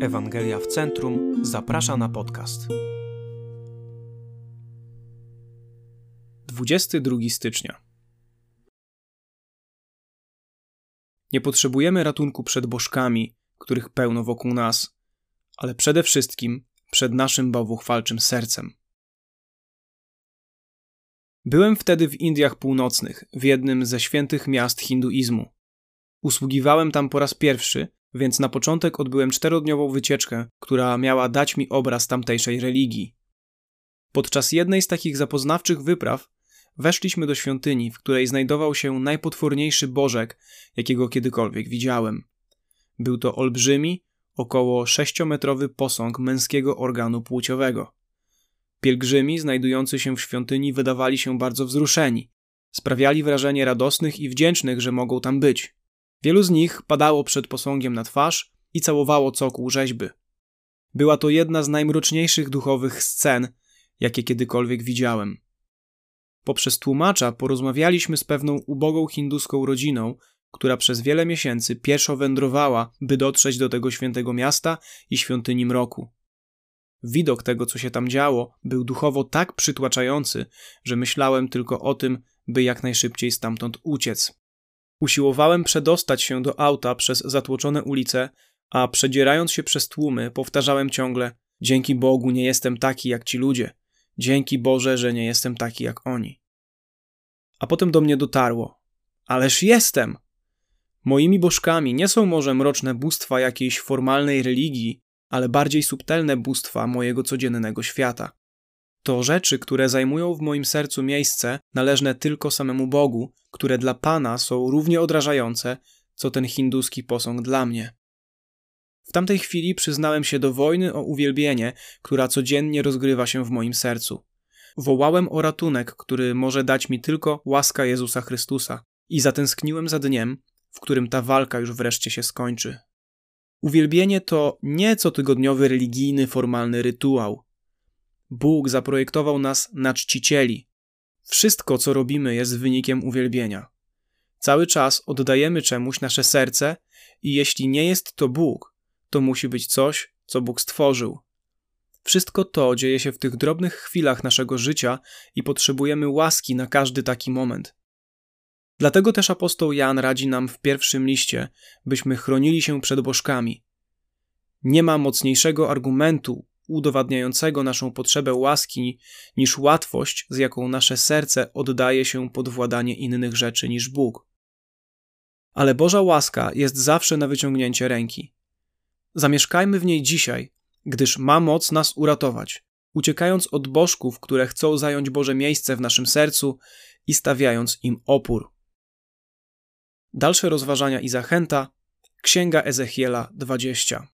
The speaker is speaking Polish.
Ewangelia w Centrum zaprasza na podcast. 22 stycznia. Nie potrzebujemy ratunku przed bożkami, których pełno wokół nas, ale przede wszystkim przed naszym bałwuchwalczym sercem. Byłem wtedy w Indiach Północnych, w jednym ze świętych miast hinduizmu. Usługiwałem tam po raz pierwszy więc na początek odbyłem czterodniową wycieczkę, która miała dać mi obraz tamtejszej religii. Podczas jednej z takich zapoznawczych wypraw weszliśmy do świątyni, w której znajdował się najpotworniejszy bożek, jakiego kiedykolwiek widziałem. Był to olbrzymi, około sześciometrowy posąg męskiego organu płciowego. Pielgrzymi znajdujący się w świątyni wydawali się bardzo wzruszeni. Sprawiali wrażenie radosnych i wdzięcznych, że mogą tam być. Wielu z nich padało przed posągiem na twarz i całowało cokół rzeźby. Była to jedna z najmroczniejszych duchowych scen, jakie kiedykolwiek widziałem. Poprzez tłumacza porozmawialiśmy z pewną ubogą hinduską rodziną, która przez wiele miesięcy pieszo wędrowała, by dotrzeć do tego świętego miasta i świątyni mroku. Widok tego, co się tam działo, był duchowo tak przytłaczający, że myślałem tylko o tym, by jak najszybciej stamtąd uciec. Usiłowałem przedostać się do auta przez zatłoczone ulice, a przedzierając się przez tłumy, powtarzałem ciągle: Dzięki Bogu nie jestem taki jak ci ludzie. Dzięki Boże, że nie jestem taki jak oni. A potem do mnie dotarło: Ależ jestem! Moimi bożkami nie są może mroczne bóstwa jakiejś formalnej religii, ale bardziej subtelne bóstwa mojego codziennego świata. To rzeczy, które zajmują w moim sercu miejsce, należne tylko samemu Bogu, które dla Pana są równie odrażające, co ten hinduski posąg dla mnie. W tamtej chwili przyznałem się do wojny o uwielbienie, która codziennie rozgrywa się w moim sercu. Wołałem o ratunek, który może dać mi tylko łaska Jezusa Chrystusa, i zatęskniłem za dniem, w którym ta walka już wreszcie się skończy. Uwielbienie to nie cotygodniowy religijny, formalny rytuał. Bóg zaprojektował nas na czcicieli. Wszystko, co robimy, jest wynikiem uwielbienia. Cały czas oddajemy czemuś nasze serce, i jeśli nie jest to Bóg, to musi być coś, co Bóg stworzył. Wszystko to dzieje się w tych drobnych chwilach naszego życia i potrzebujemy łaski na każdy taki moment. Dlatego też apostoł Jan radzi nam w pierwszym liście, byśmy chronili się przed bożkami. Nie ma mocniejszego argumentu udowadniającego naszą potrzebę łaski niż łatwość, z jaką nasze serce oddaje się pod władanie innych rzeczy niż Bóg. Ale Boża łaska jest zawsze na wyciągnięcie ręki. Zamieszkajmy w niej dzisiaj, gdyż ma moc nas uratować, uciekając od bożków, które chcą zająć Boże miejsce w naszym sercu i stawiając im opór. Dalsze rozważania i zachęta Księga Ezechiela 20.